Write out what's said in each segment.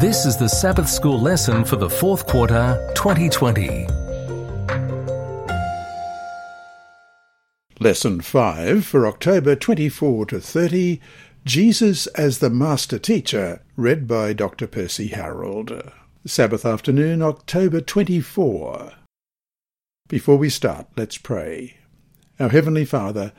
This is the Sabbath School lesson for the fourth quarter 2020. Lesson 5 for October 24 to 30 Jesus as the Master Teacher, read by Dr. Percy Harold. Sabbath afternoon, October 24. Before we start, let's pray. Our Heavenly Father,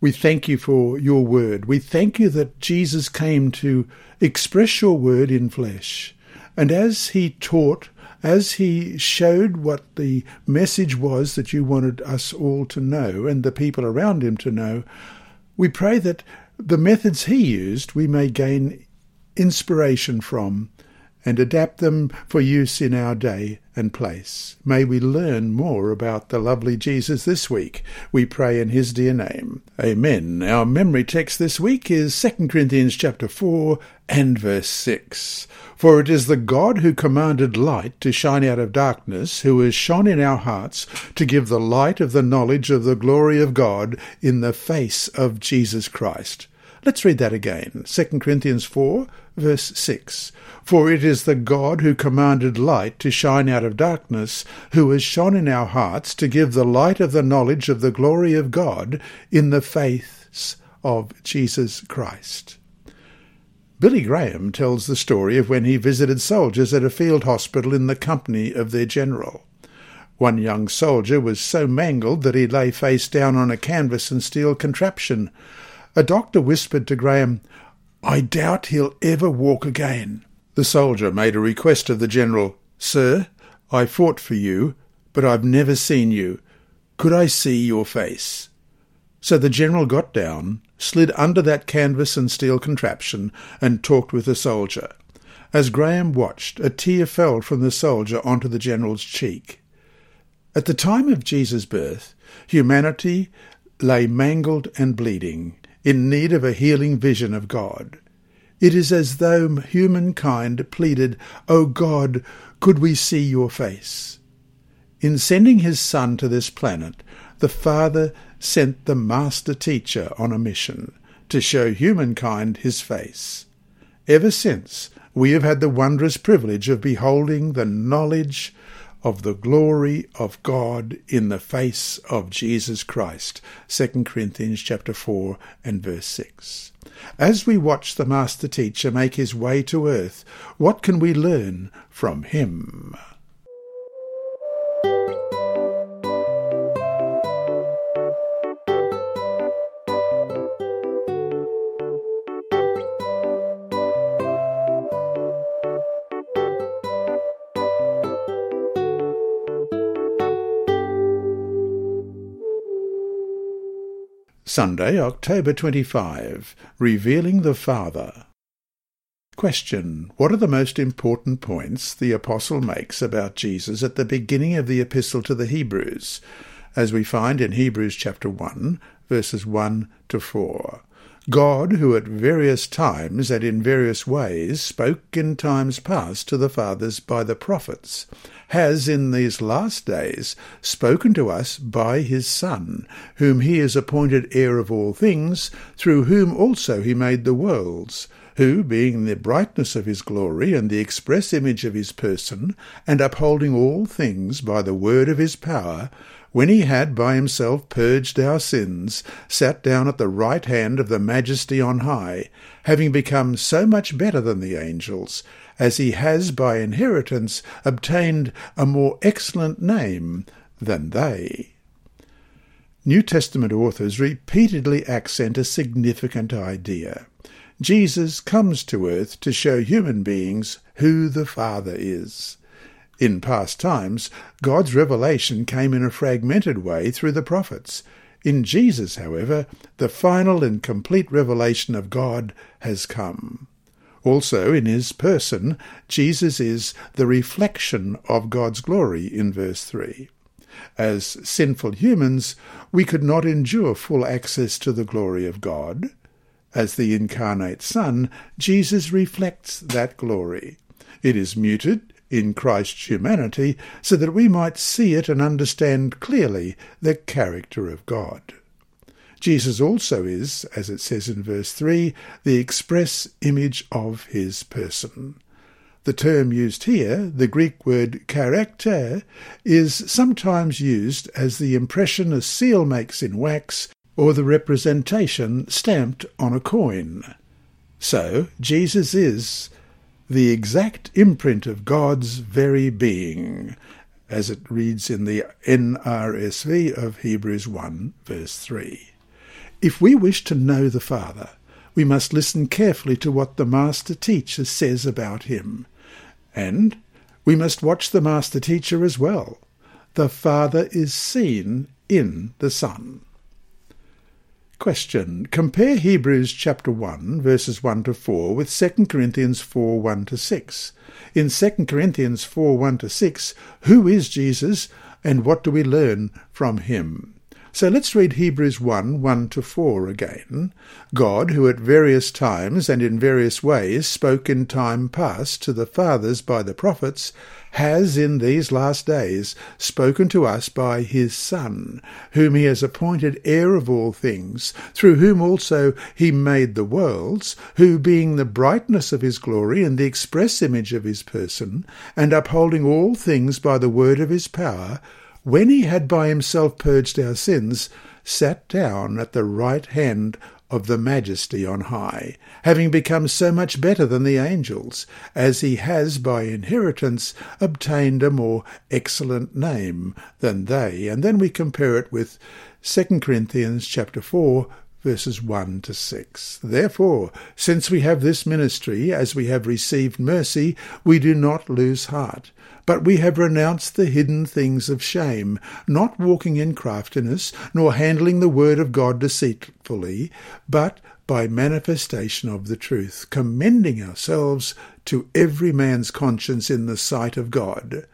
we thank you for your word. We thank you that Jesus came to express your word in flesh. And as he taught, as he showed what the message was that you wanted us all to know and the people around him to know, we pray that the methods he used we may gain inspiration from and adapt them for use in our day and place. May we learn more about the lovely Jesus this week. We pray in his dear name. Amen. Our memory text this week is 2 Corinthians chapter 4 and verse 6. For it is the God who commanded light to shine out of darkness, who has shone in our hearts to give the light of the knowledge of the glory of God in the face of Jesus Christ. Let's read that again. 2 Corinthians 4, verse 6. For it is the God who commanded light to shine out of darkness, who has shone in our hearts to give the light of the knowledge of the glory of God in the faiths of Jesus Christ. Billy Graham tells the story of when he visited soldiers at a field hospital in the company of their general. One young soldier was so mangled that he lay face down on a canvas and steel contraption. A doctor whispered to Graham, I doubt he'll ever walk again. The soldier made a request of the general, Sir, I fought for you, but I've never seen you. Could I see your face? So the general got down, slid under that canvas and steel contraption, and talked with the soldier. As Graham watched, a tear fell from the soldier onto the general's cheek. At the time of Jesus' birth, humanity lay mangled and bleeding, in need of a healing vision of God. It is as though humankind pleaded, O God, could we see your face? In sending his Son to this planet, the Father sent the Master Teacher on a mission to show humankind his face. Ever since, we have had the wondrous privilege of beholding the knowledge of the glory of God in the face of Jesus Christ. 2 Corinthians chapter 4 and verse 6. As we watch the master teacher make his way to earth, what can we learn from him? Sunday, October 25. Revealing the Father. Question. What are the most important points the Apostle makes about Jesus at the beginning of the Epistle to the Hebrews, as we find in Hebrews chapter 1, verses 1 to 4? God, who at various times and in various ways spoke in times past to the fathers by the prophets, has in these last days spoken to us by his Son, whom he has appointed heir of all things, through whom also he made the worlds, who, being the brightness of his glory and the express image of his person, and upholding all things by the word of his power, when he had by himself purged our sins, sat down at the right hand of the Majesty on high, having become so much better than the angels, as he has by inheritance obtained a more excellent name than they. New Testament authors repeatedly accent a significant idea. Jesus comes to earth to show human beings who the Father is. In past times, God's revelation came in a fragmented way through the prophets. In Jesus, however, the final and complete revelation of God has come. Also, in his person, Jesus is the reflection of God's glory in verse 3. As sinful humans, we could not endure full access to the glory of God. As the incarnate Son, Jesus reflects that glory. It is muted, in Christ's humanity so that we might see it and understand clearly the character of God. Jesus also is, as it says in verse 3, the express image of his person. The term used here, the Greek word character, is sometimes used as the impression a seal makes in wax or the representation stamped on a coin. So, Jesus is the exact imprint of God's very being, as it reads in the NRSV of Hebrews 1, verse 3. If we wish to know the Father, we must listen carefully to what the Master Teacher says about him. And we must watch the Master Teacher as well. The Father is seen in the Son. Question. Compare Hebrews chapter 1 verses 1 to 4 with 2 Corinthians 4 1 to 6. In 2 Corinthians 4 1 to 6, who is Jesus and what do we learn from him? So let's read Hebrews 1 1 to 4 again. God, who at various times and in various ways spoke in time past to the fathers by the prophets, has in these last days spoken to us by his Son, whom he has appointed heir of all things, through whom also he made the worlds, who, being the brightness of his glory and the express image of his person, and upholding all things by the word of his power, when he had by himself purged our sins, sat down at the right hand of the majesty on high, having become so much better than the angels, as he has by inheritance obtained a more excellent name than they. And then we compare it with 2 Corinthians chapter 4 verses 1 to 6. Therefore, since we have this ministry, as we have received mercy, we do not lose heart. But we have renounced the hidden things of shame, not walking in craftiness, nor handling the word of God deceitfully, but by manifestation of the truth, commending ourselves to every man's conscience in the sight of God.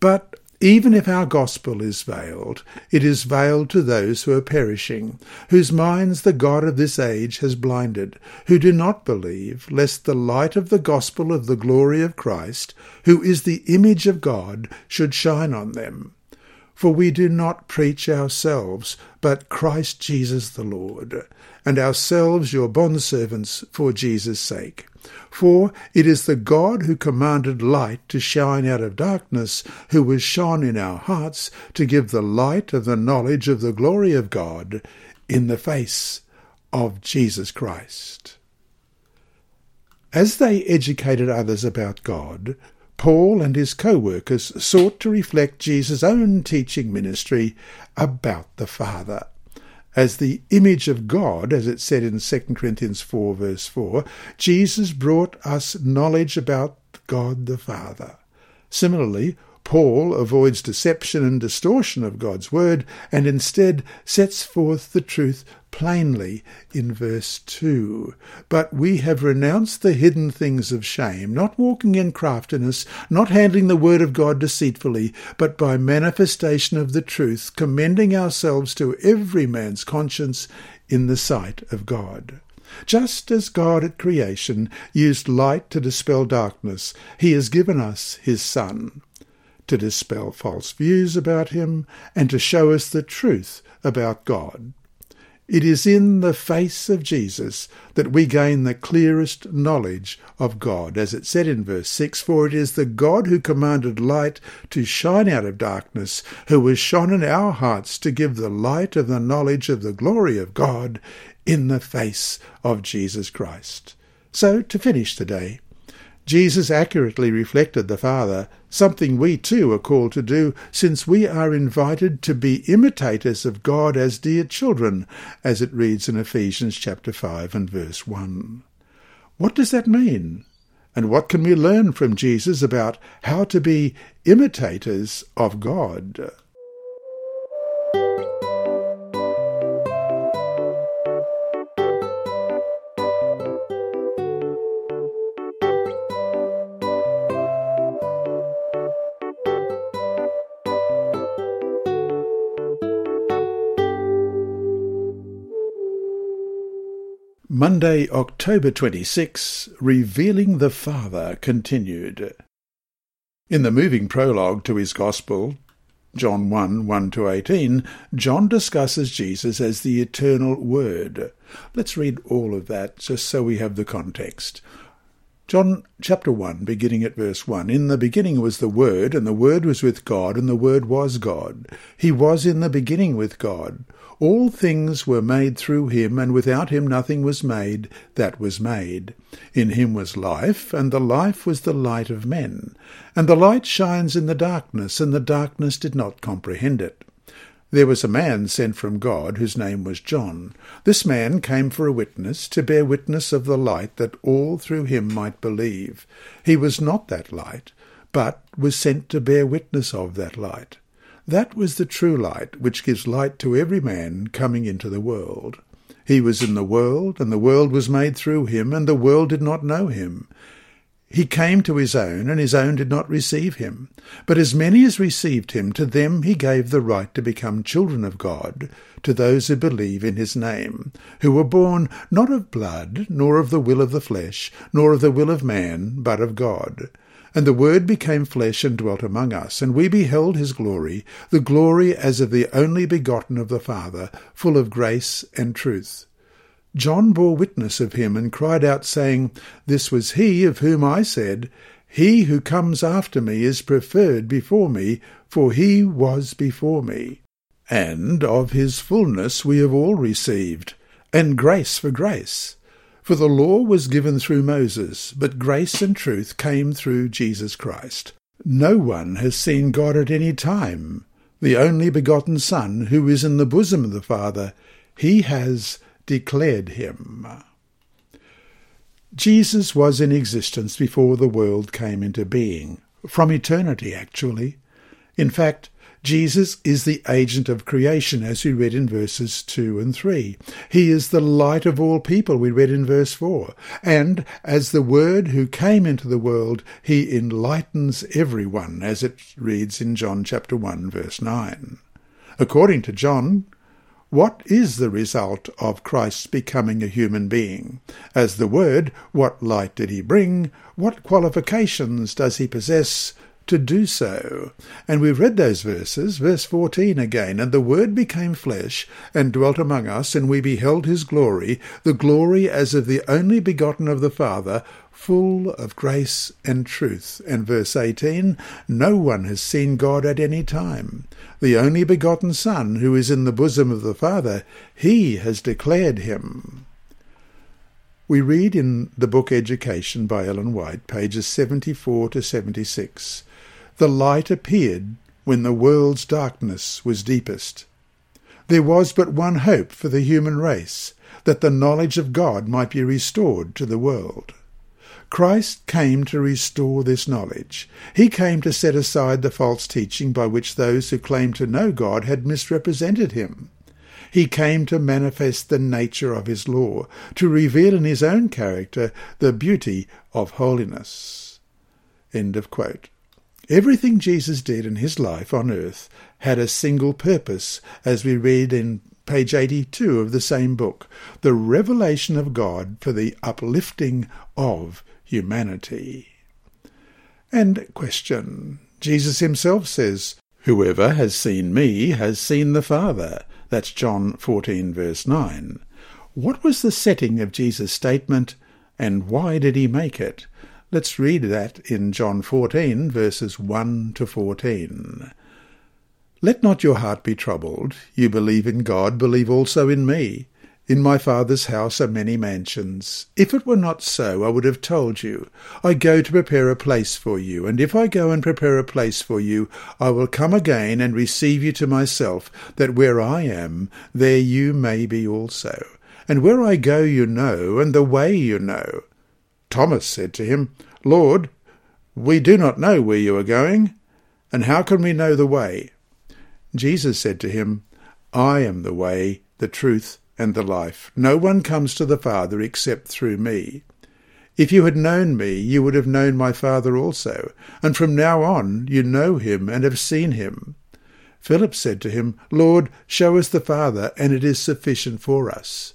But even if our gospel is veiled, it is veiled to those who are perishing, whose minds the God of this age has blinded, who do not believe, lest the light of the gospel of the glory of Christ, who is the image of God, should shine on them. For we do not preach ourselves, but Christ Jesus the Lord, and ourselves your bondservants for Jesus' sake. For it is the God who commanded light to shine out of darkness, who was shone in our hearts to give the light of the knowledge of the glory of God in the face of Jesus Christ. As they educated others about God, Paul and his co-workers sought to reflect Jesus' own teaching ministry about the Father. As the image of God, as it said in 2 Corinthians 4 verse 4, Jesus brought us knowledge about God the Father. Similarly, Paul avoids deception and distortion of God's word and instead sets forth the truth plainly in verse 2. But we have renounced the hidden things of shame, not walking in craftiness, not handling the word of God deceitfully, but by manifestation of the truth, commending ourselves to every man's conscience in the sight of God. Just as God at creation used light to dispel darkness, he has given us his Son to dispel false views about him and to show us the truth about God. It is in the face of Jesus that we gain the clearest knowledge of God, as it said in verse 6 For it is the God who commanded light to shine out of darkness, who has shone in our hearts to give the light of the knowledge of the glory of God in the face of Jesus Christ. So, to finish today, Jesus accurately reflected the Father, something we too are called to do, since we are invited to be imitators of God as dear children, as it reads in Ephesians chapter 5 and verse 1. What does that mean? And what can we learn from Jesus about how to be imitators of God? Monday, October 26, Revealing the Father continued. In the moving prologue to his Gospel, John 1 1 to 18, John discusses Jesus as the eternal Word. Let's read all of that just so we have the context. John chapter 1, beginning at verse 1. In the beginning was the Word, and the Word was with God, and the Word was God. He was in the beginning with God. All things were made through him, and without him nothing was made that was made. In him was life, and the life was the light of men. And the light shines in the darkness, and the darkness did not comprehend it. There was a man sent from God, whose name was John. This man came for a witness, to bear witness of the light, that all through him might believe. He was not that light, but was sent to bear witness of that light. That was the true light, which gives light to every man coming into the world. He was in the world, and the world was made through him, and the world did not know him. He came to his own, and his own did not receive him. But as many as received him, to them he gave the right to become children of God, to those who believe in his name, who were born not of blood, nor of the will of the flesh, nor of the will of man, but of God. And the Word became flesh and dwelt among us, and we beheld his glory, the glory as of the only begotten of the Father, full of grace and truth. John bore witness of him and cried out, saying, This was he of whom I said, He who comes after me is preferred before me, for he was before me. And of his fullness we have all received, and grace for grace. For the law was given through Moses, but grace and truth came through Jesus Christ. No one has seen God at any time. The only begotten Son, who is in the bosom of the Father, he has declared him. Jesus was in existence before the world came into being, from eternity actually. In fact, Jesus is the agent of creation, as we read in verses 2 and 3. He is the light of all people, we read in verse 4. And as the Word who came into the world, he enlightens everyone, as it reads in John chapter 1, verse 9. According to John, what is the result of Christ's becoming a human being? As the Word, what light did he bring? What qualifications does he possess to do so? And we've read those verses, verse 14 again, And the Word became flesh, and dwelt among us, and we beheld his glory, the glory as of the only begotten of the Father, full of grace and truth. And verse 18, No one has seen God at any time the only begotten Son, who is in the bosom of the Father, he has declared him. We read in the book Education by Ellen White, pages 74 to 76, The light appeared when the world's darkness was deepest. There was but one hope for the human race, that the knowledge of God might be restored to the world. Christ came to restore this knowledge. He came to set aside the false teaching by which those who claimed to know God had misrepresented him. He came to manifest the nature of his law, to reveal in his own character the beauty of holiness. End of quote. Everything Jesus did in his life on earth had a single purpose, as we read in page 82 of the same book, the revelation of God for the uplifting of humanity. And question. Jesus himself says, Whoever has seen me has seen the Father. That's John 14, verse 9. What was the setting of Jesus' statement, and why did he make it? Let's read that in John 14, verses 1 to 14. Let not your heart be troubled. You believe in God, believe also in me. In my Father's house are many mansions. If it were not so, I would have told you. I go to prepare a place for you, and if I go and prepare a place for you, I will come again and receive you to myself, that where I am, there you may be also. And where I go you know, and the way you know. Thomas said to him, Lord, we do not know where you are going, and how can we know the way? Jesus said to him, I am the way, the truth, and the life. No one comes to the Father except through me. If you had known me, you would have known my Father also, and from now on you know him and have seen him. Philip said to him, Lord, show us the Father, and it is sufficient for us.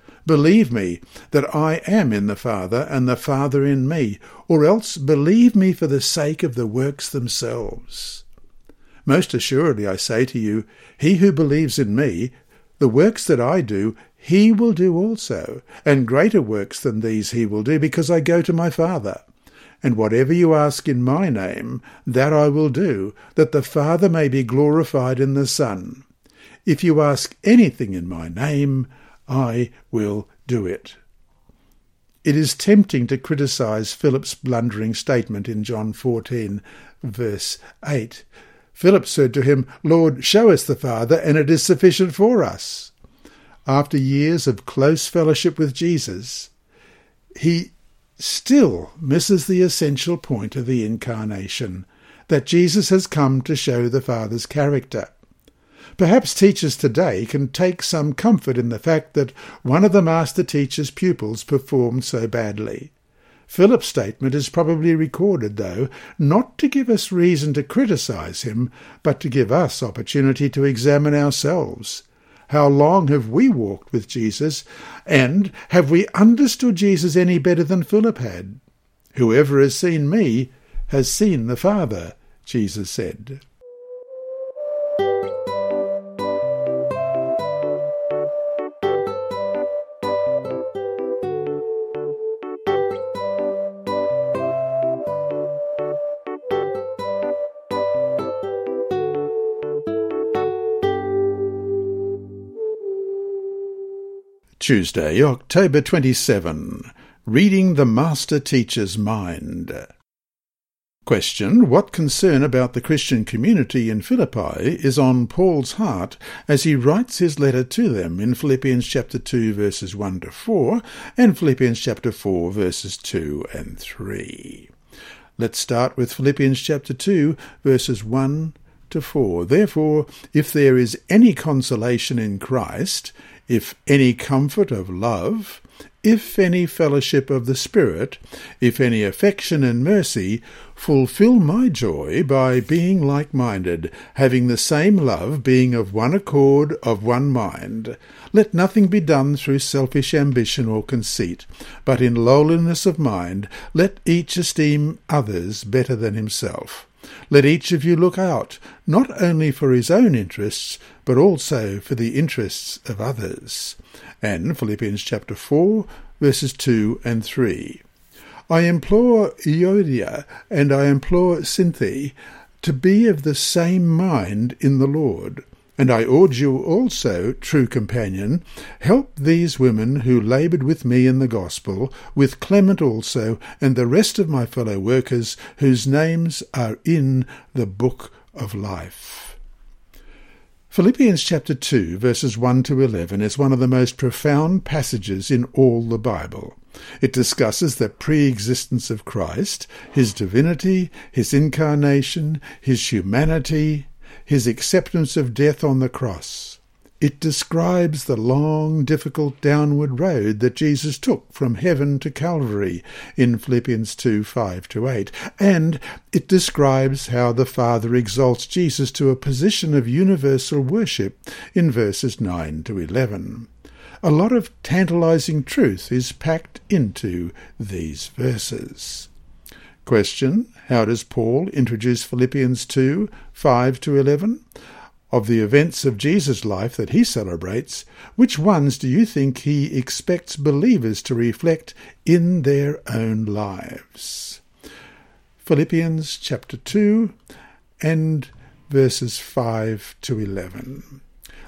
Believe me that I am in the Father, and the Father in me, or else believe me for the sake of the works themselves. Most assuredly I say to you, he who believes in me, the works that I do, he will do also, and greater works than these he will do, because I go to my Father. And whatever you ask in my name, that I will do, that the Father may be glorified in the Son. If you ask anything in my name, I will do it. It is tempting to criticize Philip's blundering statement in John 14, verse 8. Philip said to him, Lord, show us the Father, and it is sufficient for us. After years of close fellowship with Jesus, he still misses the essential point of the Incarnation, that Jesus has come to show the Father's character. Perhaps teachers today can take some comfort in the fact that one of the master teacher's pupils performed so badly. Philip's statement is probably recorded, though, not to give us reason to criticize him, but to give us opportunity to examine ourselves. How long have we walked with Jesus, and have we understood Jesus any better than Philip had? Whoever has seen me has seen the Father, Jesus said. Tuesday, October 27. Reading the Master Teacher's Mind. Question. What concern about the Christian community in Philippi is on Paul's heart as he writes his letter to them in Philippians chapter 2 verses 1 to 4 and Philippians chapter 4 verses 2 and 3. Let's start with Philippians chapter 2 verses 1 to 4. Therefore, if there is any consolation in Christ, if any comfort of love, if any fellowship of the Spirit, if any affection and mercy, fulfill my joy by being like minded, having the same love, being of one accord, of one mind. Let nothing be done through selfish ambition or conceit, but in lowliness of mind let each esteem others better than himself. Let each of you look out, not only for his own interests, but also for the interests of others. And Philippians chapter 4, verses 2 and 3. I implore Euodia and I implore Syntyche to be of the same mind in the Lord. And I urge you also, true companion, help these women who laboured with me in the gospel, with Clement also, and the rest of my fellow workers, whose names are in the book of life. Philippians chapter 2, verses 1 to 11, is one of the most profound passages in all the Bible. It discusses the pre-existence of Christ, his divinity, his incarnation, his humanity, his acceptance of death on the cross. It describes the long, difficult downward road that Jesus took from heaven to Calvary in Philippians 2 5 to 8, and it describes how the Father exalts Jesus to a position of universal worship in verses 9 to 11. A lot of tantalizing truth is packed into these verses. Question How does Paul introduce Philippians 2 5 to 11? Of the events of Jesus' life that he celebrates, which ones do you think he expects believers to reflect in their own lives? Philippians chapter 2 and verses 5 to 11.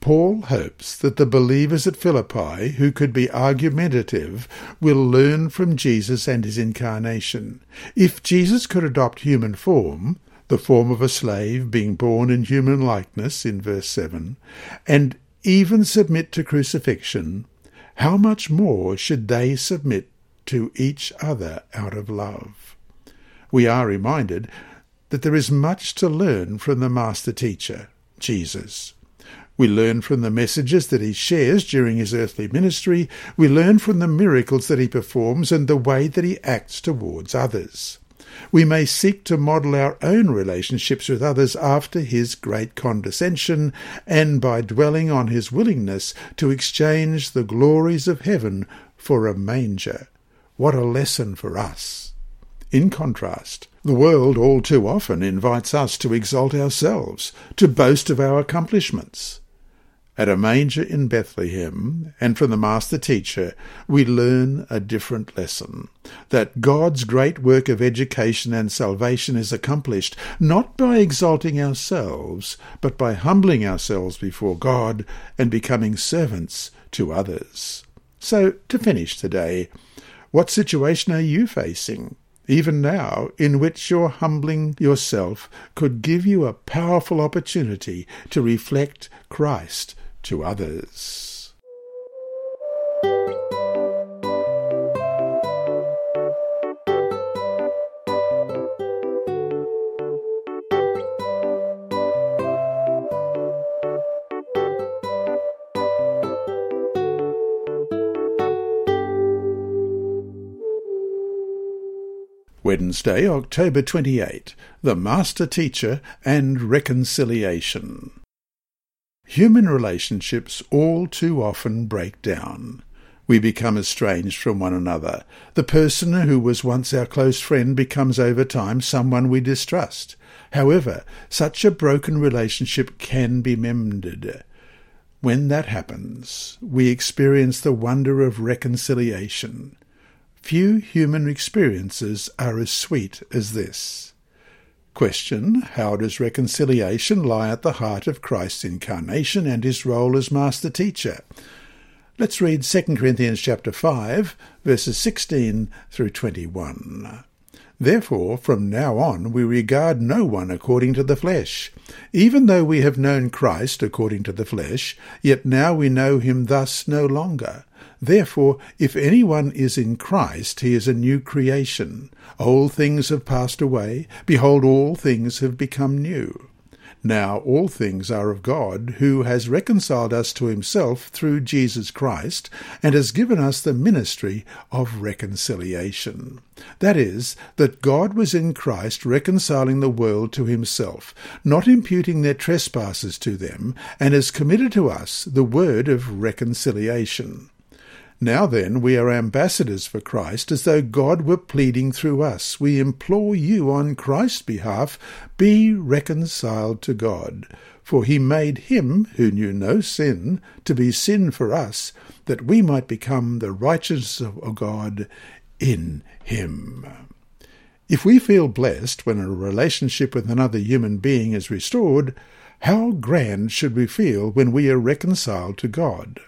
Paul hopes that the believers at Philippi, who could be argumentative, will learn from Jesus and his incarnation. If Jesus could adopt human form, the form of a slave being born in human likeness in verse 7, and even submit to crucifixion, how much more should they submit to each other out of love? We are reminded that there is much to learn from the master teacher, Jesus. We learn from the messages that he shares during his earthly ministry. We learn from the miracles that he performs and the way that he acts towards others. We may seek to model our own relationships with others after his great condescension and by dwelling on his willingness to exchange the glories of heaven for a manger. What a lesson for us! In contrast, the world all too often invites us to exalt ourselves, to boast of our accomplishments. At a manger in Bethlehem, and from the Master Teacher, we learn a different lesson that God's great work of education and salvation is accomplished not by exalting ourselves, but by humbling ourselves before God and becoming servants to others. So, to finish today, what situation are you facing? even now, in which your humbling yourself could give you a powerful opportunity to reflect Christ to others. Wednesday, October 28. The Master Teacher and Reconciliation. Human relationships all too often break down. We become estranged from one another. The person who was once our close friend becomes over time someone we distrust. However, such a broken relationship can be mended. When that happens, we experience the wonder of reconciliation. Few human experiences are as sweet as this. Question How does reconciliation lie at the heart of Christ's incarnation and his role as master teacher? Let's read 2 Corinthians chapter 5, verses 16 through 21. Therefore, from now on, we regard no one according to the flesh. Even though we have known Christ according to the flesh, yet now we know him thus no longer. Therefore, if anyone is in Christ, he is a new creation. Old things have passed away. Behold, all things have become new. Now all things are of God, who has reconciled us to himself through Jesus Christ, and has given us the ministry of reconciliation. That is, that God was in Christ reconciling the world to himself, not imputing their trespasses to them, and has committed to us the word of reconciliation. Now then, we are ambassadors for Christ, as though God were pleading through us. We implore you on Christ's behalf, be reconciled to God. For he made him, who knew no sin, to be sin for us, that we might become the righteousness of God in him. If we feel blessed when a relationship with another human being is restored, how grand should we feel when we are reconciled to God?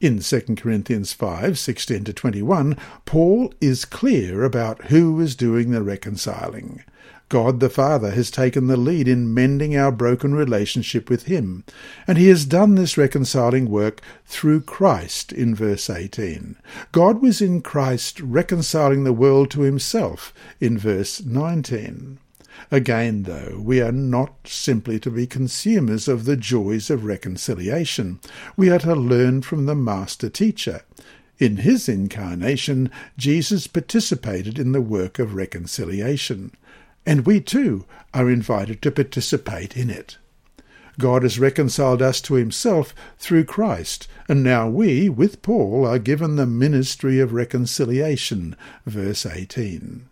In 2 Corinthians 5 16 to 21, Paul is clear about who is doing the reconciling. God the Father has taken the lead in mending our broken relationship with Him, and He has done this reconciling work through Christ in verse 18. God was in Christ reconciling the world to Himself in verse 19. Again, though, we are not simply to be consumers of the joys of reconciliation. We are to learn from the Master Teacher. In his incarnation, Jesus participated in the work of reconciliation, and we too are invited to participate in it. God has reconciled us to himself through Christ, and now we, with Paul, are given the ministry of reconciliation. Verse 18.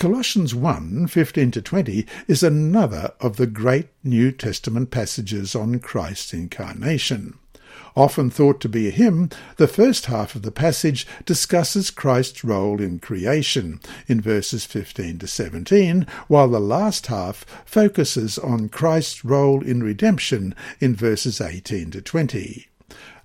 Colossians 1 15 to 20 is another of the great New Testament passages on Christ's incarnation. Often thought to be a hymn, the first half of the passage discusses Christ's role in creation in verses 15 to 17, while the last half focuses on Christ's role in redemption in verses 18 to 20.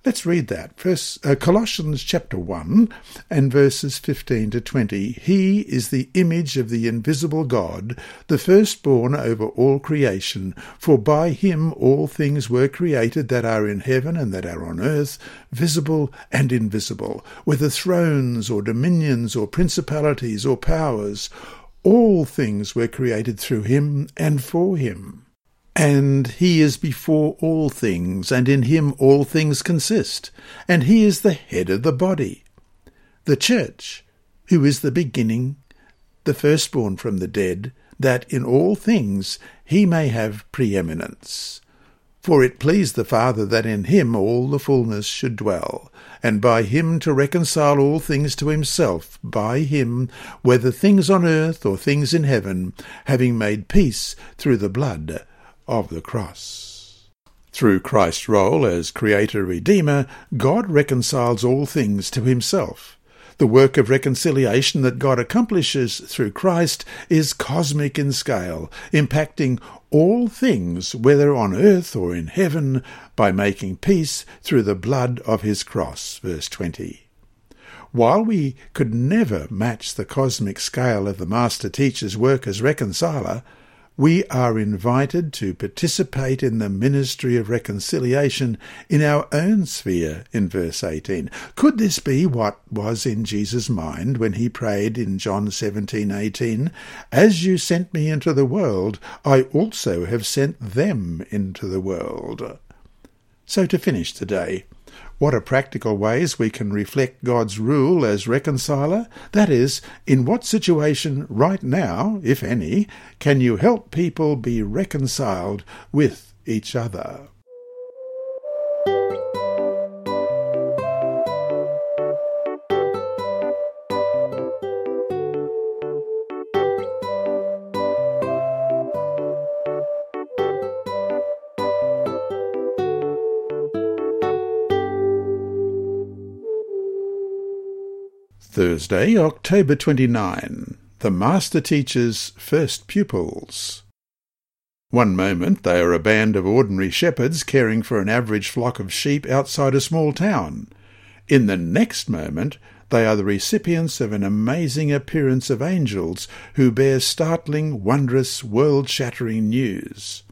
Let's read that. First, uh, Colossians chapter 1 and verses 15 to 20. He is the image of the invisible God, the firstborn over all creation. For by him all things were created that are in heaven and that are on earth, visible and invisible, whether thrones or dominions or principalities or powers. All things were created through him and for him. And he is before all things, and in him all things consist, and he is the head of the body, the church, who is the beginning, the firstborn from the dead, that in all things he may have preeminence. For it pleased the Father that in him all the fullness should dwell, and by him to reconcile all things to himself, by him, whether things on earth or things in heaven, having made peace through the blood of the cross. Through Christ's role as Creator-Redeemer, God reconciles all things to himself. The work of reconciliation that God accomplishes through Christ is cosmic in scale, impacting all things, whether on earth or in heaven, by making peace through the blood of his cross. Verse 20. While we could never match the cosmic scale of the Master Teacher's work as reconciler, we are invited to participate in the ministry of reconciliation in our own sphere in verse 18. Could this be what was in Jesus' mind when he prayed in John 17:18, "As you sent me into the world, I also have sent them into the world." So to finish today, what are practical ways we can reflect God's rule as reconciler? That is, in what situation right now, if any, can you help people be reconciled with each other? Thursday, October 29. The Master Teacher's First Pupils. One moment they are a band of ordinary shepherds caring for an average flock of sheep outside a small town. In the next moment they are the recipients of an amazing appearance of angels who bear startling, wondrous, world-shattering news.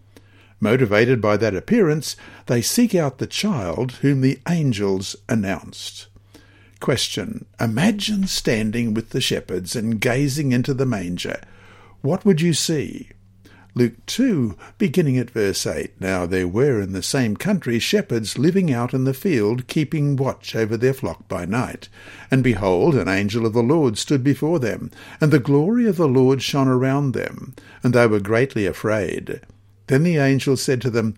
Motivated by that appearance, they seek out the child whom the angels announced. Question. Imagine standing with the shepherds and gazing into the manger. What would you see? Luke 2, beginning at verse 8. Now there were in the same country shepherds living out in the field, keeping watch over their flock by night. And behold, an angel of the Lord stood before them, and the glory of the Lord shone around them, and they were greatly afraid. Then the angel said to them,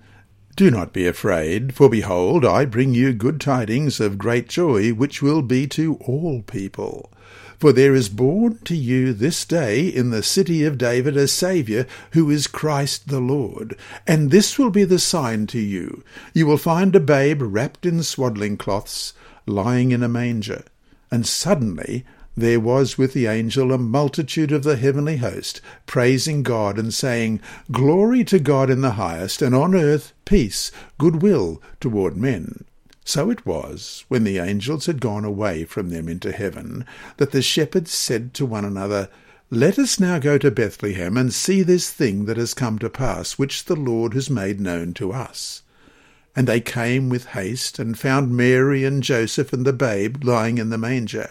do not be afraid, for behold, I bring you good tidings of great joy, which will be to all people. For there is born to you this day in the city of David a Saviour, who is Christ the Lord. And this will be the sign to you. You will find a babe wrapped in swaddling cloths, lying in a manger. And suddenly there was with the angel a multitude of the heavenly host, praising God and saying, Glory to God in the highest, and on earth peace, goodwill toward men. So it was, when the angels had gone away from them into heaven, that the shepherds said to one another, Let us now go to Bethlehem and see this thing that has come to pass, which the Lord has made known to us. And they came with haste, and found Mary and Joseph and the babe lying in the manger.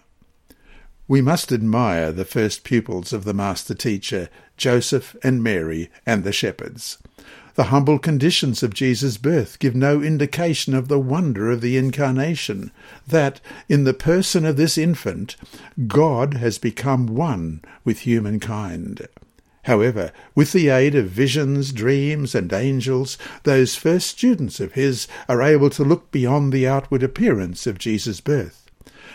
We must admire the first pupils of the Master Teacher, Joseph and Mary and the shepherds. The humble conditions of Jesus' birth give no indication of the wonder of the Incarnation, that, in the person of this infant, God has become one with humankind. However, with the aid of visions, dreams, and angels, those first students of his are able to look beyond the outward appearance of Jesus' birth.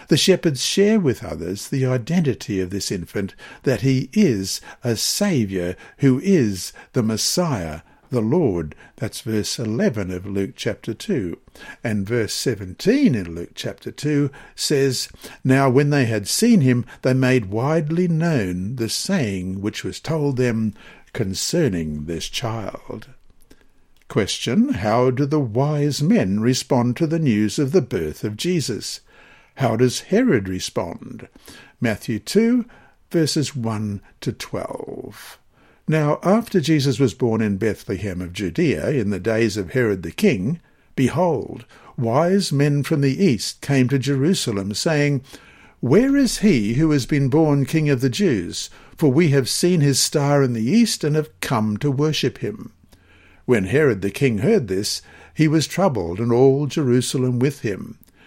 The shepherds share with others the identity of this infant, that he is a Saviour who is the Messiah, the Lord. That's verse 11 of Luke chapter 2. And verse 17 in Luke chapter 2 says, Now when they had seen him, they made widely known the saying which was told them concerning this child. Question How do the wise men respond to the news of the birth of Jesus? How does Herod respond? Matthew 2, verses 1 to 12. Now, after Jesus was born in Bethlehem of Judea in the days of Herod the king, behold, wise men from the east came to Jerusalem, saying, Where is he who has been born King of the Jews? For we have seen his star in the east and have come to worship him. When Herod the king heard this, he was troubled, and all Jerusalem with him.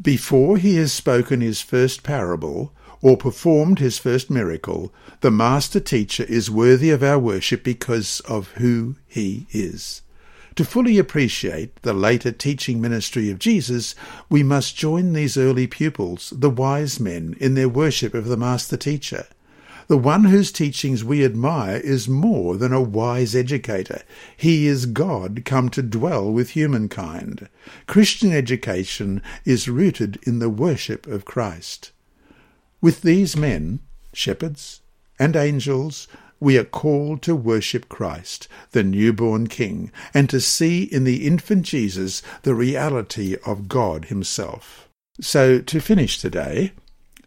Before he has spoken his first parable, or performed his first miracle, the Master Teacher is worthy of our worship because of who he is. To fully appreciate the later teaching ministry of Jesus, we must join these early pupils, the wise men, in their worship of the Master Teacher. The one whose teachings we admire is more than a wise educator. He is God come to dwell with humankind. Christian education is rooted in the worship of Christ. With these men, shepherds and angels, we are called to worship Christ, the newborn King, and to see in the infant Jesus the reality of God Himself. So, to finish today,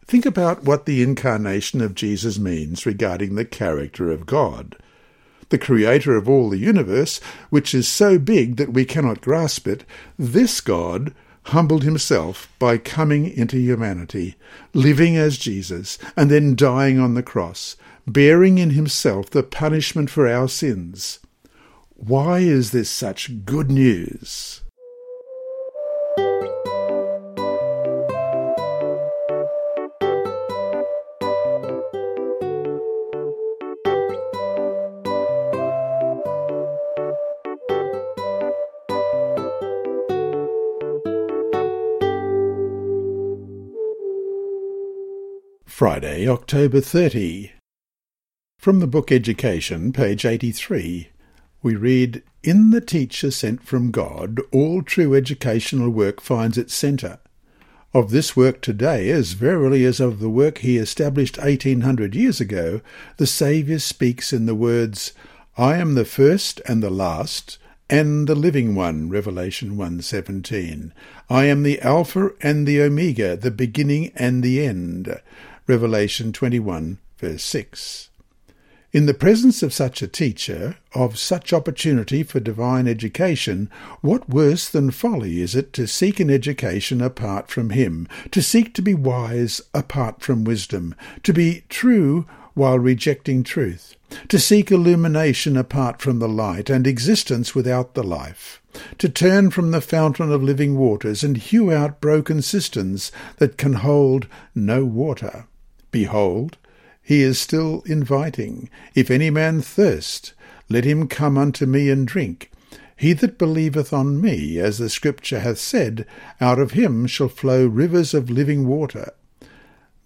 Think about what the incarnation of Jesus means regarding the character of God. The creator of all the universe, which is so big that we cannot grasp it, this God humbled himself by coming into humanity, living as Jesus, and then dying on the cross, bearing in himself the punishment for our sins. Why is this such good news? Friday, October 30. From the book Education, page 83, we read, In the teacher sent from God, all true educational work finds its centre. Of this work today, as verily as of the work he established eighteen hundred years ago, the Saviour speaks in the words, I am the first and the last, and the living one, Revelation 1.17. I am the Alpha and the Omega, the beginning and the end, Revelation 21, verse 6. In the presence of such a teacher, of such opportunity for divine education, what worse than folly is it to seek an education apart from him, to seek to be wise apart from wisdom, to be true while rejecting truth, to seek illumination apart from the light, and existence without the life, to turn from the fountain of living waters and hew out broken cisterns that can hold no water. Behold, he is still inviting. If any man thirst, let him come unto me and drink. He that believeth on me, as the Scripture hath said, out of him shall flow rivers of living water.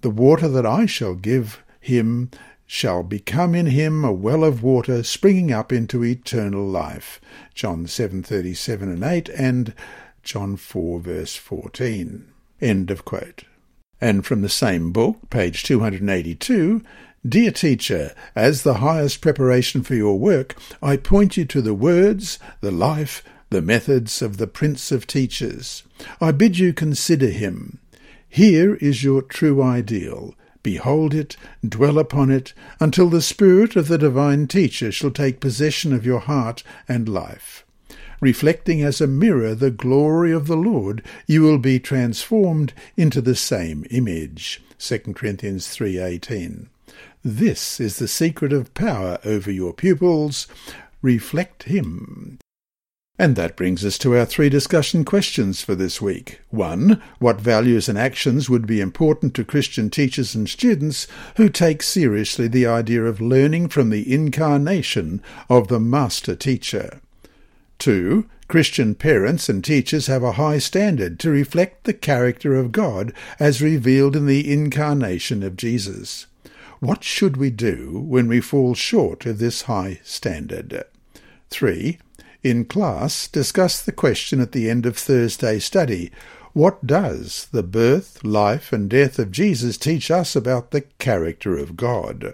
The water that I shall give him shall become in him a well of water springing up into eternal life. John 7:37 and 8 and John 4 verse 14. End of quote. And from the same book, page 282, Dear teacher, as the highest preparation for your work, I point you to the words, the life, the methods of the Prince of Teachers. I bid you consider him. Here is your true ideal. Behold it, dwell upon it, until the Spirit of the Divine Teacher shall take possession of your heart and life reflecting as a mirror the glory of the Lord, you will be transformed into the same image. 2 Corinthians 3:18. This is the secret of power over your pupils. Reflect him. And that brings us to our three discussion questions for this week. 1. What values and actions would be important to Christian teachers and students who take seriously the idea of learning from the incarnation of the Master Teacher? 2. Christian parents and teachers have a high standard to reflect the character of God as revealed in the incarnation of Jesus. What should we do when we fall short of this high standard? 3. In class, discuss the question at the end of Thursday study. What does the birth, life, and death of Jesus teach us about the character of God?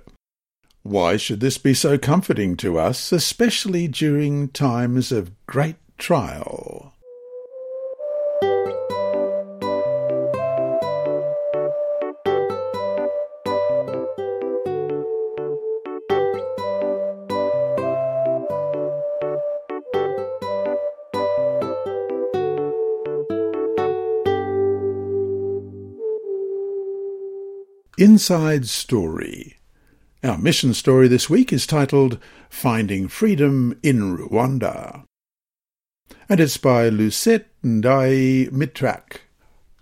Why should this be so comforting to us, especially during times of great trial? Inside Story our mission story this week is titled Finding Freedom in Rwanda. And it's by Lucette Ndai Mitrak.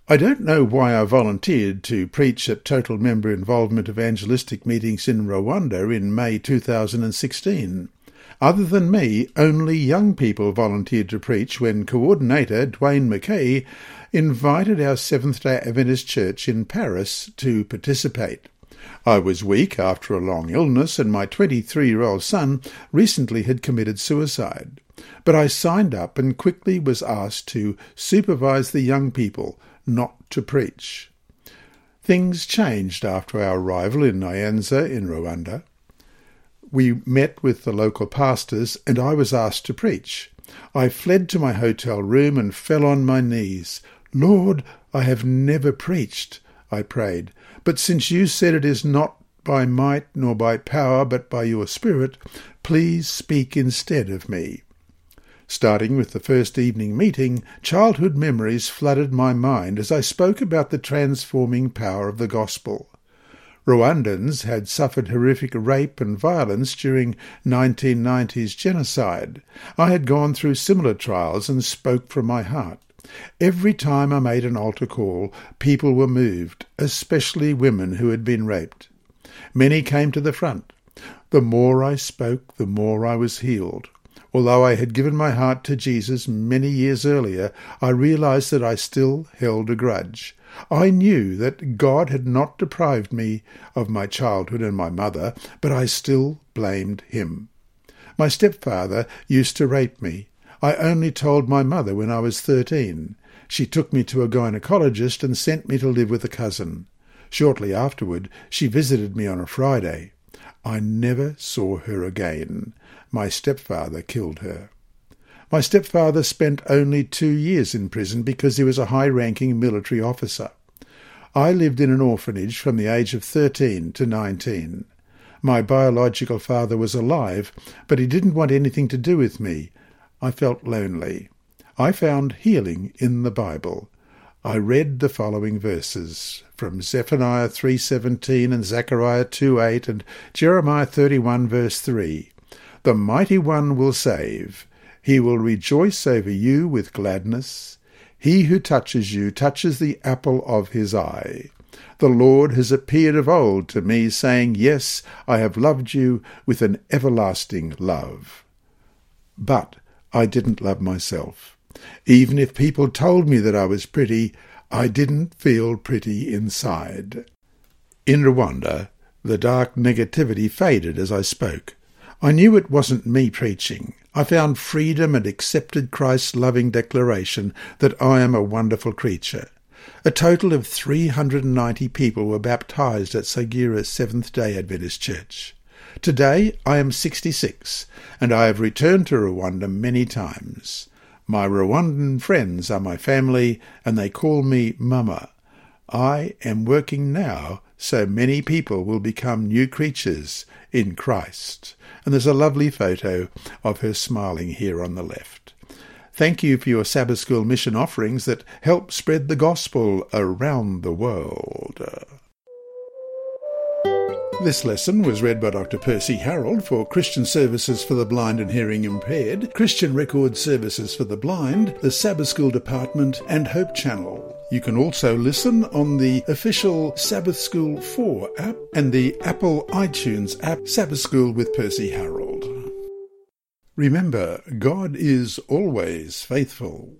I don't know why I volunteered to preach at total member involvement evangelistic meetings in Rwanda in May 2016. Other than me, only young people volunteered to preach when coordinator Dwayne McKay invited our Seventh day Adventist Church in Paris to participate. I was weak after a long illness, and my 23 year old son recently had committed suicide. But I signed up and quickly was asked to supervise the young people, not to preach. Things changed after our arrival in Nyanza in Rwanda. We met with the local pastors, and I was asked to preach. I fled to my hotel room and fell on my knees. Lord, I have never preached, I prayed. But since you said it is not by might nor by power, but by your Spirit, please speak instead of me. Starting with the first evening meeting, childhood memories flooded my mind as I spoke about the transforming power of the gospel. Rwandans had suffered horrific rape and violence during 1990's genocide. I had gone through similar trials and spoke from my heart. Every time I made an altar call, people were moved, especially women who had been raped. Many came to the front. The more I spoke, the more I was healed. Although I had given my heart to Jesus many years earlier, I realized that I still held a grudge. I knew that God had not deprived me of my childhood and my mother, but I still blamed him. My stepfather used to rape me. I only told my mother when I was thirteen. She took me to a gynecologist and sent me to live with a cousin. Shortly afterward, she visited me on a Friday. I never saw her again. My stepfather killed her. My stepfather spent only two years in prison because he was a high-ranking military officer. I lived in an orphanage from the age of 13 to 19. My biological father was alive, but he didn't want anything to do with me. I felt lonely. I found healing in the Bible. I read the following verses from Zephaniah 3:17 and Zechariah 2:8 and Jeremiah 31 verse 3. The mighty one will save. He will rejoice over you with gladness. He who touches you touches the apple of his eye. The Lord has appeared of old to me, saying, Yes, I have loved you with an everlasting love. But I didn't love myself. Even if people told me that I was pretty, I didn't feel pretty inside. In Rwanda, the dark negativity faded as I spoke. I knew it wasn't me preaching. I found freedom and accepted Christ's loving declaration that I am a wonderful creature. A total of 390 people were baptized at Sagira Seventh-day Adventist Church. Today I am 66, and I have returned to Rwanda many times. My Rwandan friends are my family, and they call me Mama. I am working now so many people will become new creatures in Christ and there's a lovely photo of her smiling here on the left. Thank you for your Sabbath School mission offerings that help spread the gospel around the world. This lesson was read by Dr. Percy Harrold for Christian Services for the Blind and Hearing Impaired, Christian Record Services for the Blind, the Sabbath School Department, and Hope Channel. You can also listen on the official Sabbath School 4 app and the Apple iTunes app Sabbath School with Percy Harrold. Remember, God is always faithful.